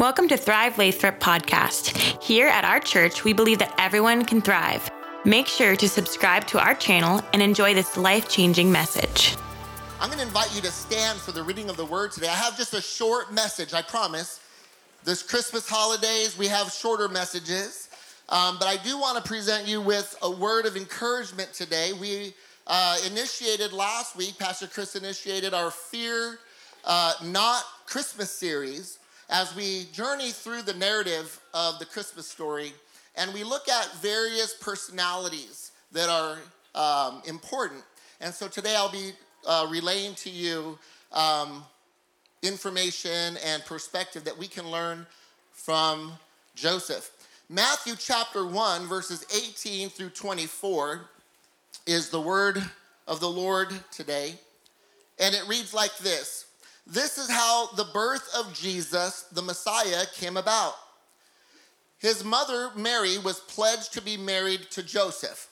Welcome to Thrive Lathrop podcast. Here at our church, we believe that everyone can thrive. Make sure to subscribe to our channel and enjoy this life changing message. I'm going to invite you to stand for the reading of the word today. I have just a short message, I promise. This Christmas holidays, we have shorter messages. Um, but I do want to present you with a word of encouragement today. We uh, initiated last week, Pastor Chris initiated our Fear uh, Not Christmas series as we journey through the narrative of the Christmas story and we look at various personalities that are um, important. And so today I'll be uh, relaying to you um, information and perspective that we can learn from Joseph. Matthew chapter 1, verses 18 through 24 is the word of the Lord today. And it reads like this this is how the birth of Jesus, the Messiah, came about. His mother, Mary, was pledged to be married to Joseph.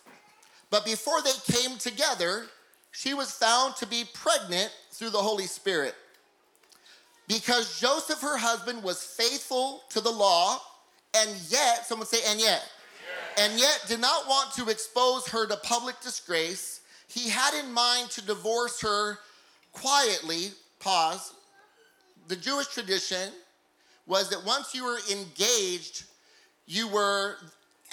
But before they came together, she was found to be pregnant through the Holy Spirit. Because Joseph, her husband, was faithful to the law, and yet, someone say, and yet, and yet did not want to expose her to public disgrace, he had in mind to divorce her quietly pause. The Jewish tradition was that once you were engaged, you were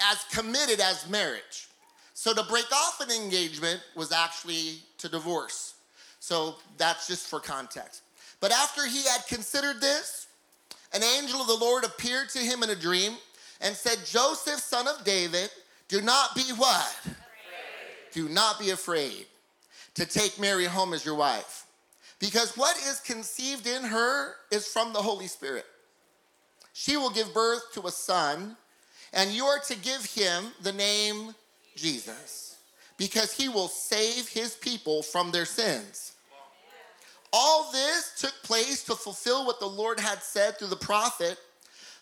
as committed as marriage. So to break off an engagement was actually to divorce. So that's just for context. But after he had considered this, an angel of the Lord appeared to him in a dream and said, Joseph, son of David, do not be what? Afraid. Do not be afraid to take Mary home as your wife because what is conceived in her is from the Holy Spirit. She will give birth to a son, and you are to give him the name Jesus, because he will save his people from their sins. All this took place to fulfill what the Lord had said through the prophet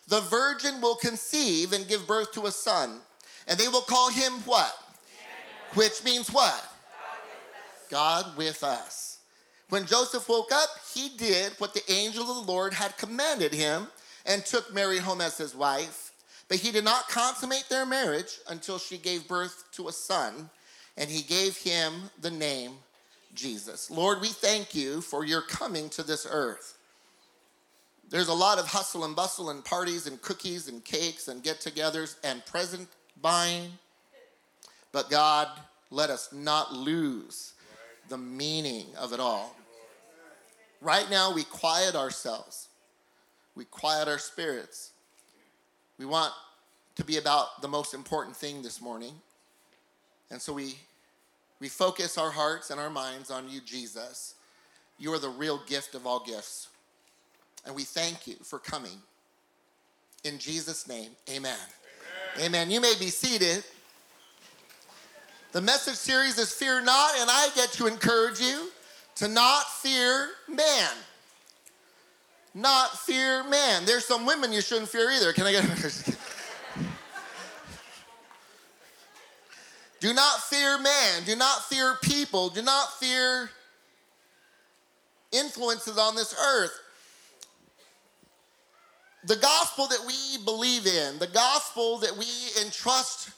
the virgin will conceive and give birth to a son, and they will call him what? Which means what? God with us. When Joseph woke up, he did what the angel of the Lord had commanded him and took Mary home as his wife. But he did not consummate their marriage until she gave birth to a son, and he gave him the name Jesus. Lord, we thank you for your coming to this earth. There's a lot of hustle and bustle and parties and cookies and cakes and get togethers and present buying. But God, let us not lose the meaning of it all. Right now, we quiet ourselves, we quiet our spirits. We want to be about the most important thing this morning. And so we, we focus our hearts and our minds on you, Jesus. You are the real gift of all gifts. And we thank you for coming. In Jesus' name, amen. Amen. amen. You may be seated. The message series is Fear Not, and I get to encourage you to not fear man. Not fear man. There's some women you shouldn't fear either. Can I get Do not fear man. Do not fear people. Do not fear influences on this earth. The gospel that we believe in, the gospel that we entrust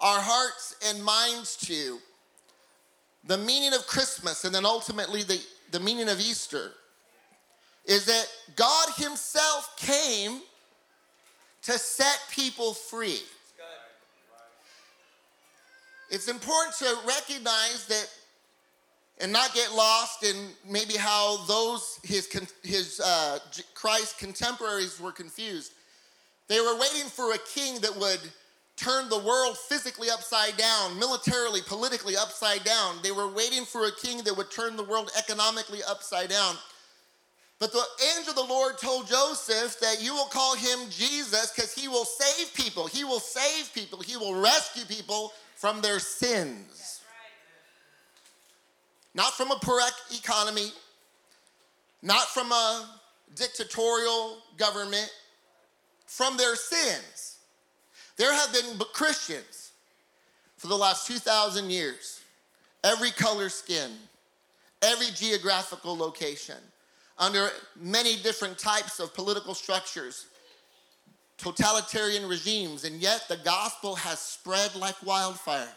our hearts and minds to the meaning of Christmas and then ultimately the, the meaning of Easter is that God Himself came to set people free. It's important to recognize that and not get lost in maybe how those his his uh, Christ contemporaries were confused. They were waiting for a king that would turned the world physically upside down, militarily, politically upside down. They were waiting for a king that would turn the world economically upside down. But the angel of the Lord told Joseph that you will call him Jesus because he will save people. He will save people. He will rescue people from their sins. Not from a poor economy, not from a dictatorial government, from their sins. There have been Christians for the last 2,000 years, every color skin, every geographical location, under many different types of political structures, totalitarian regimes, and yet the gospel has spread like wildfire.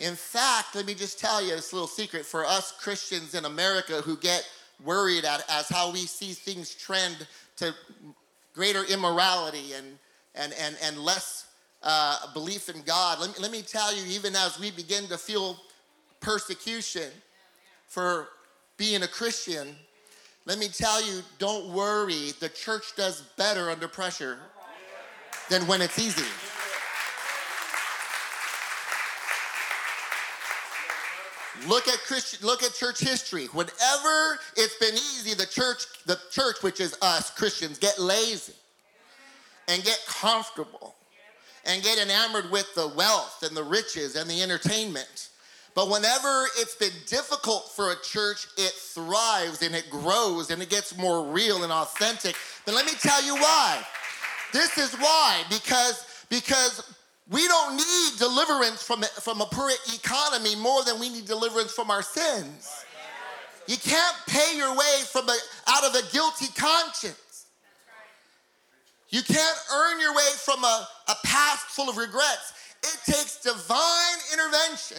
In fact, let me just tell you this little secret for us Christians in America who get worried at as how we see things trend to greater immorality and, and, and, and less uh, belief in God. Let me, let me tell you, even as we begin to feel persecution for being a Christian, let me tell you, don't worry. The church does better under pressure than when it's easy. Look at Christian, look at church history. Whenever it's been easy, the church, the church, which is us Christians, get lazy and get comfortable and get enamored with the wealth and the riches and the entertainment. But whenever it's been difficult for a church, it thrives and it grows and it gets more real and authentic. But let me tell you why. This is why because because we don't need deliverance from, from a poor economy more than we need deliverance from our sins. You can't pay your way from a, out of a guilty conscience. You can't earn your way from a, a past full of regrets. It takes divine intervention.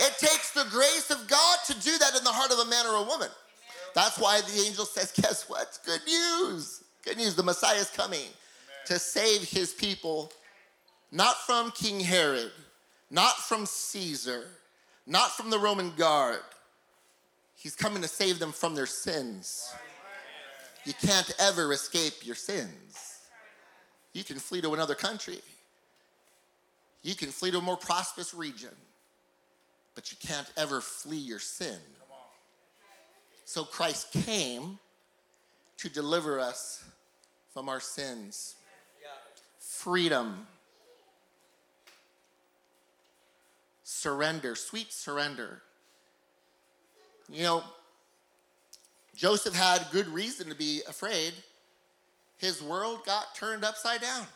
It takes the grace of God to do that in the heart of a man or a woman. That's why the angel says, Guess what? Good news. Good news. The Messiah is coming Amen. to save his people not from King Herod, not from Caesar, not from the Roman guard. He's coming to save them from their sins. You can't ever escape your sins. You can flee to another country. You can flee to a more prosperous region, but you can't ever flee your sin. So Christ came to deliver us from our sins. Freedom surrender, sweet surrender. You know, Joseph had good reason to be afraid. His world got turned upside down.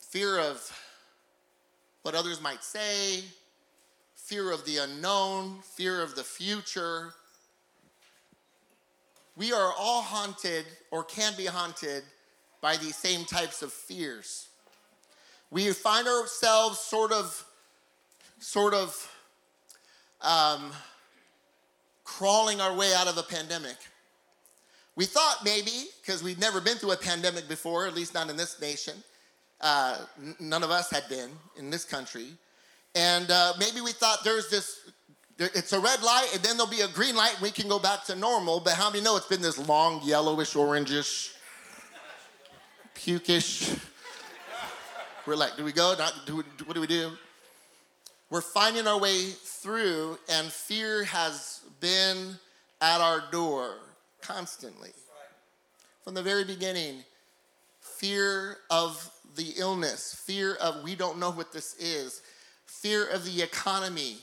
Fear of what others might say, fear of the unknown, fear of the future. We are all haunted or can be haunted by these same types of fears we find ourselves sort of, sort of um, crawling our way out of a pandemic. We thought maybe, because we'd never been through a pandemic before, at least not in this nation, uh, n- none of us had been in this country. And uh, maybe we thought there's this, it's a red light, and then there'll be a green light, and we can go back to normal. But how many know it's been this long, yellowish, orangish, pukish, we're like, do we go? Not, do we, what do we do? We're finding our way through, and fear has been at our door constantly. From the very beginning, fear of the illness, fear of we don't know what this is, fear of the economy,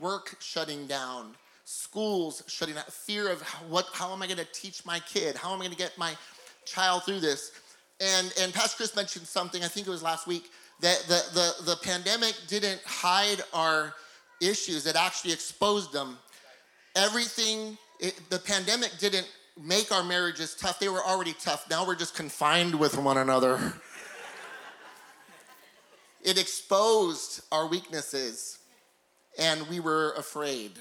work shutting down, schools shutting down, fear of what, how am I going to teach my kid? How am I going to get my child through this? And, and Pastor Chris mentioned something, I think it was last week, that the, the, the pandemic didn't hide our issues, it actually exposed them. Everything, it, the pandemic didn't make our marriages tough, they were already tough. Now we're just confined with one another. it exposed our weaknesses, and we were afraid.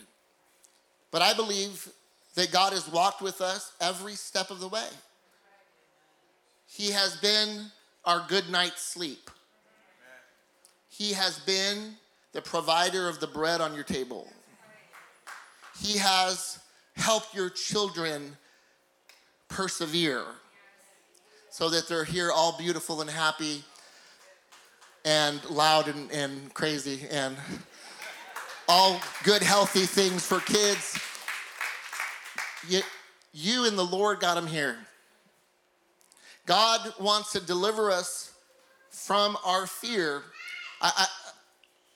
But I believe that God has walked with us every step of the way. He has been our good night's sleep. He has been the provider of the bread on your table. He has helped your children persevere so that they're here all beautiful and happy and loud and, and crazy and all good, healthy things for kids. You, you and the Lord got them here. God wants to deliver us from our fear. I, I,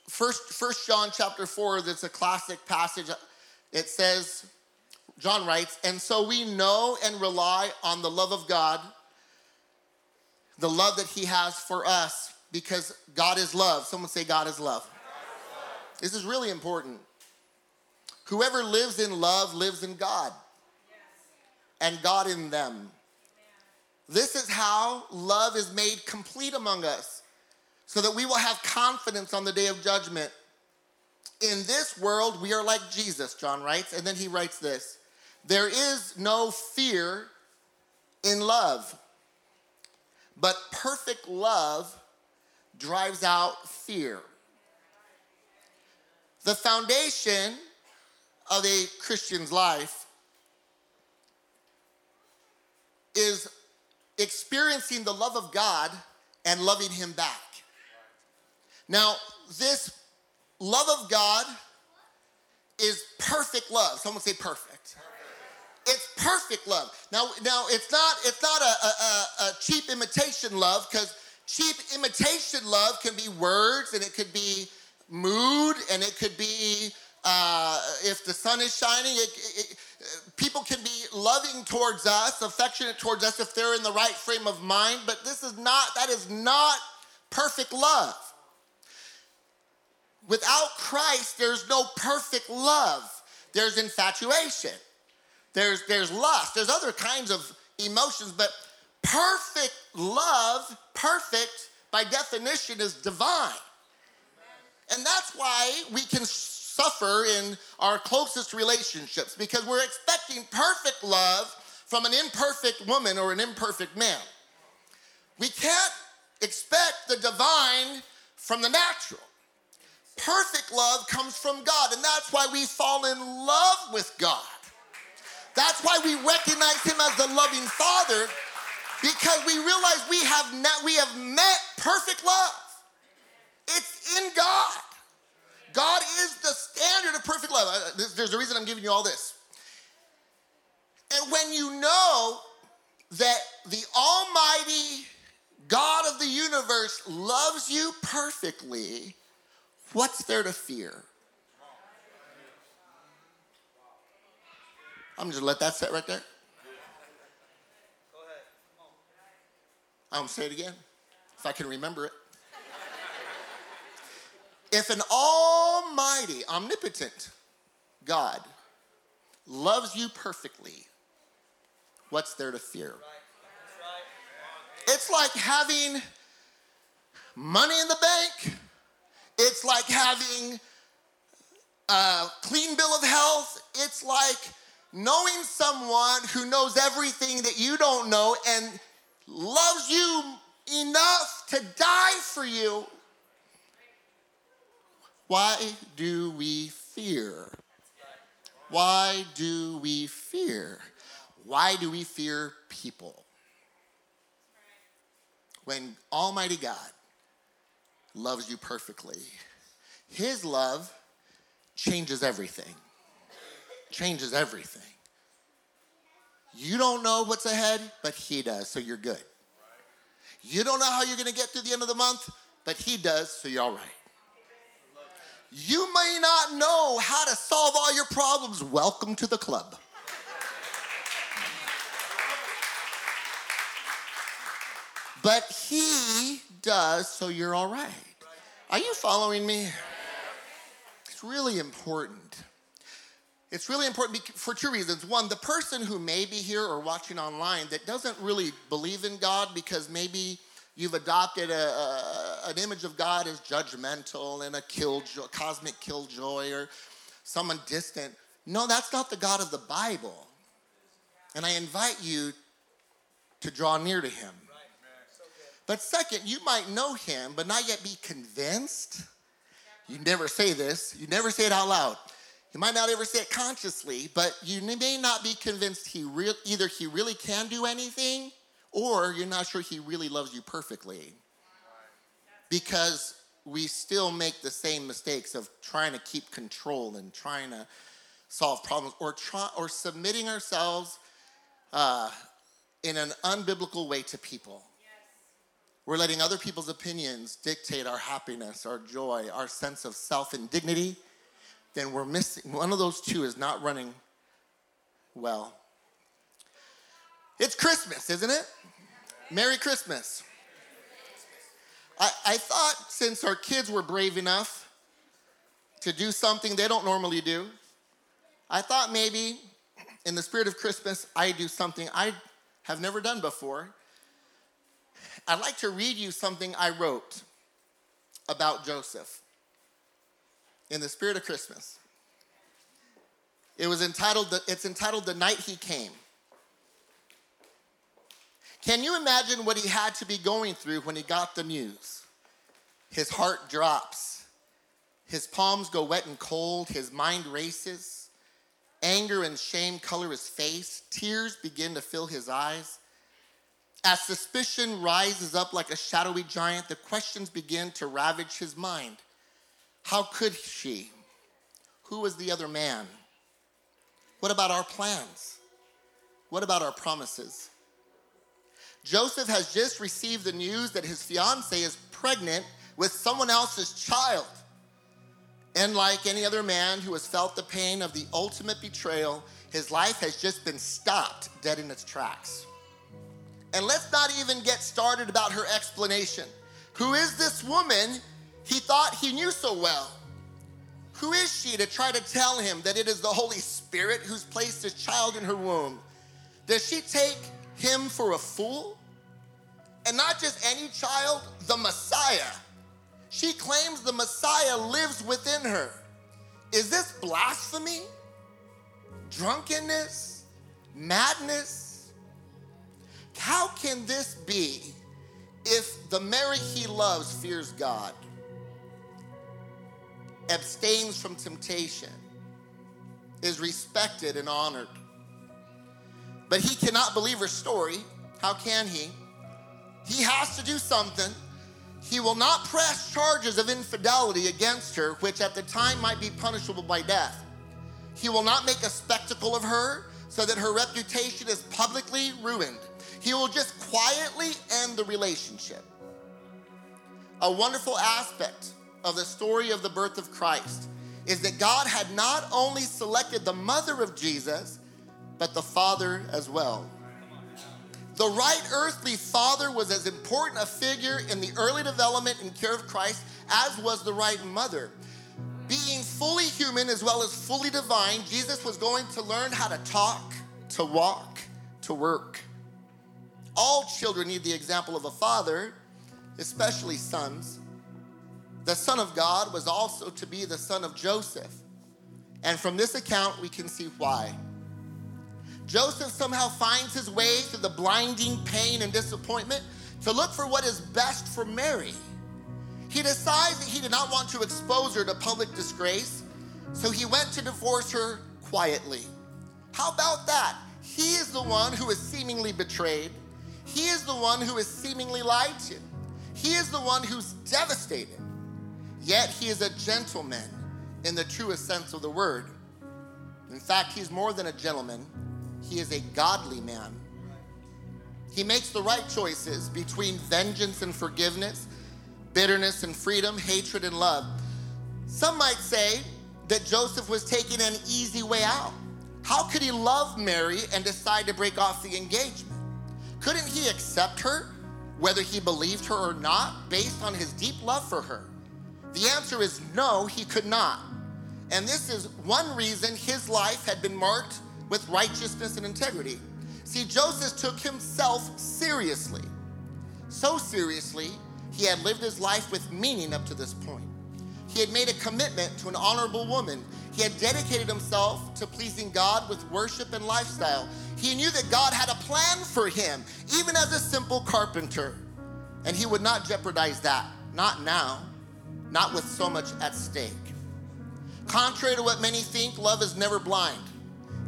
first, first John chapter 4, that's a classic passage. It says, John writes, and so we know and rely on the love of God, the love that He has for us, because God is love. Someone say, God is love. God is love. This is really important. Whoever lives in love lives in God, yes. and God in them. This is how love is made complete among us, so that we will have confidence on the day of judgment. In this world, we are like Jesus, John writes, and then he writes this There is no fear in love, but perfect love drives out fear. The foundation of a Christian's life is experiencing the love of God and loving Him back. Now, this love of God is perfect love. Someone say perfect. It's perfect love. Now, now it's not it's not a, a, a cheap imitation love because cheap imitation love can be words and it could be mood and it could be uh, if the sun is shining. It, it, people can be loving towards us, affectionate towards us if they're in the right frame of mind. But this is not that is not perfect love. Without Christ, there's no perfect love. There's infatuation. There's, there's lust. There's other kinds of emotions, but perfect love, perfect by definition, is divine. And that's why we can suffer in our closest relationships because we're expecting perfect love from an imperfect woman or an imperfect man. We can't expect the divine from the natural. Perfect love comes from God, and that's why we fall in love with God. That's why we recognize Him as the loving Father because we realize we have, not, we have met perfect love. It's in God. God is the standard of perfect love. Uh, there's a reason I'm giving you all this. And when you know that the Almighty God of the universe loves you perfectly, what's there to fear? I'm just let that sit right there. I'm gonna say it again, if I can remember it. If an almighty, omnipotent God loves you perfectly, what's there to fear? It's like having money in the bank. It's like having a clean bill of health. It's like knowing someone who knows everything that you don't know and loves you enough to die for you why do we fear? Why do we fear? Why do we fear people? When Almighty God loves you perfectly, His love changes everything. Changes everything. You don't know what's ahead, but He does, so you're good. You don't know how you're gonna get through the end of the month, but He does, so you're all right. You may not know how to solve all your problems. Welcome to the club. But he does, so you're all right. Are you following me? It's really important. It's really important for two reasons. One, the person who may be here or watching online that doesn't really believe in God because maybe You've adopted a, a, an image of God as judgmental and a killjoy, cosmic killjoy or someone distant. No, that's not the God of the Bible. And I invite you to draw near to him. But second, you might know him, but not yet be convinced. You never say this, you never say it out loud. You might not ever say it consciously, but you may not be convinced he re- either he really can do anything or you're not sure he really loves you perfectly. Because we still make the same mistakes of trying to keep control and trying to solve problems or try, or submitting ourselves uh, in an unbiblical way to people. We're letting other people's opinions dictate our happiness, our joy, our sense of self and dignity. Then we're missing one of those two is not running well. It's Christmas, isn't it? Merry Christmas. I, I thought since our kids were brave enough to do something they don't normally do, I thought maybe in the spirit of Christmas, I do something I have never done before. I'd like to read you something I wrote about Joseph in the spirit of Christmas. It was entitled, it's entitled The Night He Came. Can you imagine what he had to be going through when he got the news? His heart drops. His palms go wet and cold. His mind races. Anger and shame color his face. Tears begin to fill his eyes. As suspicion rises up like a shadowy giant, the questions begin to ravage his mind. How could she? Who was the other man? What about our plans? What about our promises? Joseph has just received the news that his fiancee is pregnant with someone else's child. And like any other man who has felt the pain of the ultimate betrayal, his life has just been stopped dead in its tracks. And let's not even get started about her explanation. Who is this woman he thought he knew so well? Who is she to try to tell him that it is the Holy Spirit who's placed his child in her womb? Does she take him for a fool? And not just any child, the Messiah. She claims the Messiah lives within her. Is this blasphemy? Drunkenness? Madness? How can this be if the Mary he loves fears God, abstains from temptation, is respected and honored? But he cannot believe her story. How can he? He has to do something. He will not press charges of infidelity against her, which at the time might be punishable by death. He will not make a spectacle of her so that her reputation is publicly ruined. He will just quietly end the relationship. A wonderful aspect of the story of the birth of Christ is that God had not only selected the mother of Jesus, but the father as well. The right earthly father was as important a figure in the early development and care of Christ as was the right mother. Being fully human as well as fully divine, Jesus was going to learn how to talk, to walk, to work. All children need the example of a father, especially sons. The Son of God was also to be the son of Joseph. And from this account, we can see why. Joseph somehow finds his way through the blinding pain and disappointment to look for what is best for Mary. He decides that he did not want to expose her to public disgrace, so he went to divorce her quietly. How about that? He is the one who is seemingly betrayed. He is the one who is seemingly lied to. He is the one who's devastated. Yet he is a gentleman in the truest sense of the word. In fact, he's more than a gentleman, he is a godly man. He makes the right choices between vengeance and forgiveness, bitterness and freedom, hatred and love. Some might say that Joseph was taking an easy way out. How could he love Mary and decide to break off the engagement? Couldn't he accept her, whether he believed her or not, based on his deep love for her? The answer is no, he could not. And this is one reason his life had been marked with righteousness and integrity. See, Joseph took himself seriously. So seriously, he had lived his life with meaning up to this point. He had made a commitment to an honorable woman. He had dedicated himself to pleasing God with worship and lifestyle. He knew that God had a plan for him, even as a simple carpenter. And he would not jeopardize that. Not now, not with so much at stake. Contrary to what many think, love is never blind.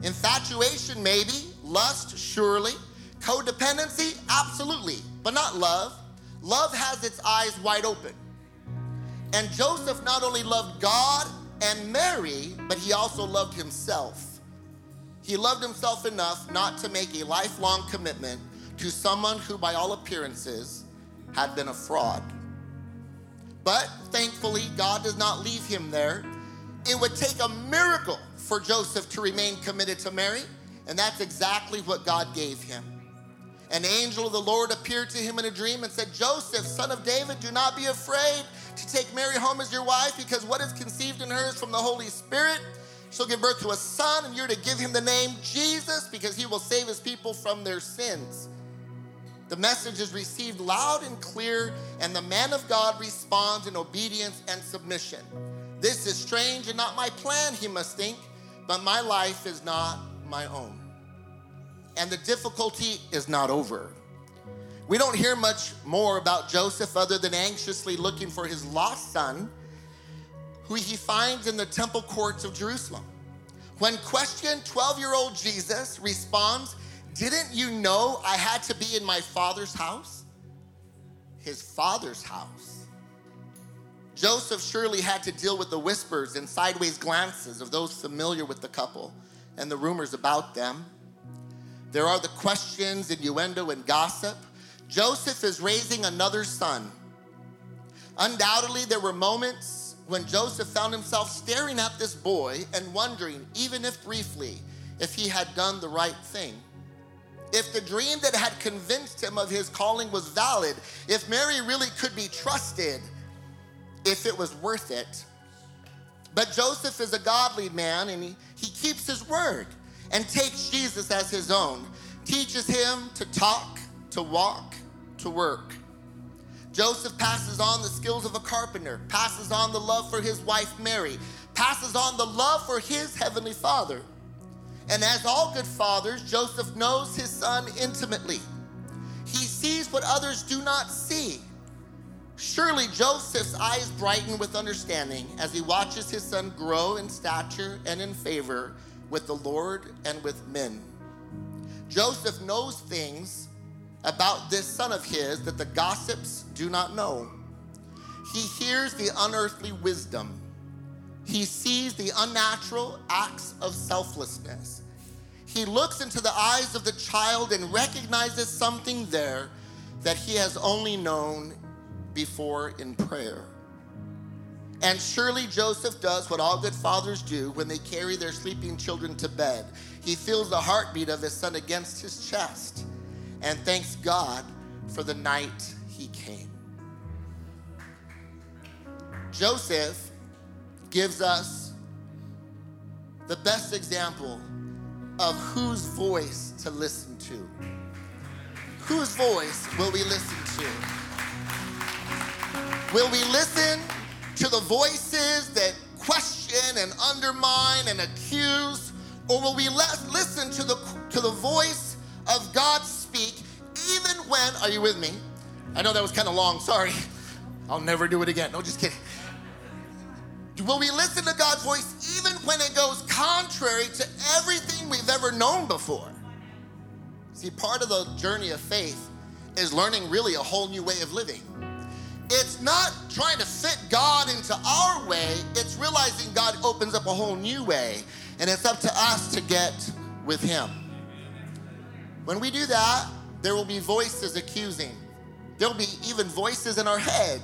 Infatuation, maybe. Lust, surely. Codependency, absolutely. But not love. Love has its eyes wide open. And Joseph not only loved God and Mary, but he also loved himself. He loved himself enough not to make a lifelong commitment to someone who, by all appearances, had been a fraud. But thankfully, God does not leave him there. It would take a miracle for Joseph to remain committed to Mary, and that's exactly what God gave him. An angel of the Lord appeared to him in a dream and said, Joseph, son of David, do not be afraid to take Mary home as your wife, because what is conceived in her is from the Holy Spirit. She'll give birth to a son, and you're to give him the name Jesus, because he will save his people from their sins. The message is received loud and clear, and the man of God responds in obedience and submission. This is strange and not my plan, he must think, but my life is not my own. And the difficulty is not over. We don't hear much more about Joseph other than anxiously looking for his lost son, who he finds in the temple courts of Jerusalem. When questioned, 12 year old Jesus responds, Didn't you know I had to be in my father's house? His father's house. Joseph surely had to deal with the whispers and sideways glances of those familiar with the couple and the rumors about them. There are the questions, innuendo, and gossip. Joseph is raising another son. Undoubtedly, there were moments when Joseph found himself staring at this boy and wondering, even if briefly, if he had done the right thing. If the dream that had convinced him of his calling was valid, if Mary really could be trusted, if it was worth it. But Joseph is a godly man and he, he keeps his word and takes Jesus as his own, teaches him to talk, to walk, to work. Joseph passes on the skills of a carpenter, passes on the love for his wife Mary, passes on the love for his heavenly father. And as all good fathers, Joseph knows his son intimately. He sees what others do not see. Surely Joseph's eyes brighten with understanding as he watches his son grow in stature and in favor with the Lord and with men. Joseph knows things about this son of his that the gossips do not know. He hears the unearthly wisdom. He sees the unnatural acts of selflessness. He looks into the eyes of the child and recognizes something there that he has only known before in prayer. And surely Joseph does what all good fathers do when they carry their sleeping children to bed. He feels the heartbeat of his son against his chest and thanks God for the night he came. Joseph gives us the best example of whose voice to listen to. Whose voice will we listen to? Will we listen to the voices that question and undermine and accuse? Or will we listen to the, to the voice of God speak even when, are you with me? I know that was kind of long, sorry. I'll never do it again. No, just kidding. Will we listen to God's voice even when it goes contrary to everything we've ever known before? See, part of the journey of faith is learning really a whole new way of living. It's not trying to fit God into our way, it's realizing God opens up a whole new way, and it's up to us to get with Him. When we do that, there will be voices accusing. There'll be even voices in our head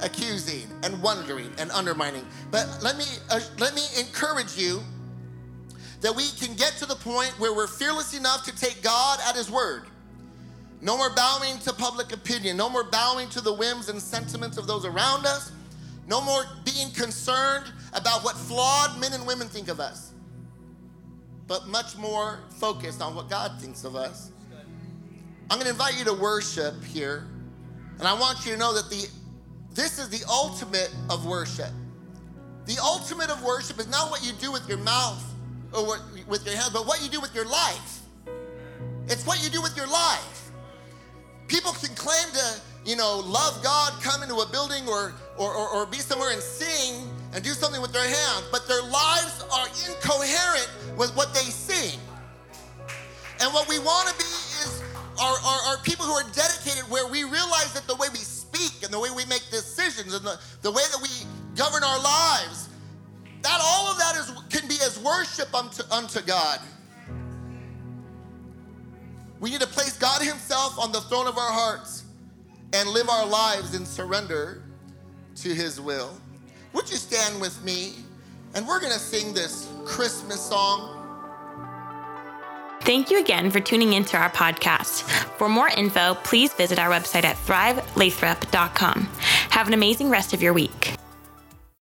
accusing and wondering and undermining. But let me uh, let me encourage you that we can get to the point where we're fearless enough to take God at his word. No more bowing to public opinion, no more bowing to the whims and sentiments of those around us. No more being concerned about what flawed men and women think of us. But much more focused on what God thinks of us. I'm going to invite you to worship here. And I want you to know that the this is the ultimate of worship. The ultimate of worship is not what you do with your mouth or what, with your head, but what you do with your life. It's what you do with your life. People can claim to, you know, love God, come into a building or, or, or, or be somewhere and sing and do something with their hands, but their lives are incoherent with what they sing. And what we want to be is are, are, are people who are dedicated where we realize that the way we speak and the way we make decisions and the, the way that we govern our lives, that all of that is can be as worship unto, unto God. We need to place God Himself on the throne of our hearts and live our lives in surrender to His will. Would you stand with me? And we're going to sing this Christmas song. Thank you again for tuning into our podcast. For more info, please visit our website at thrivelathrop.com. Have an amazing rest of your week.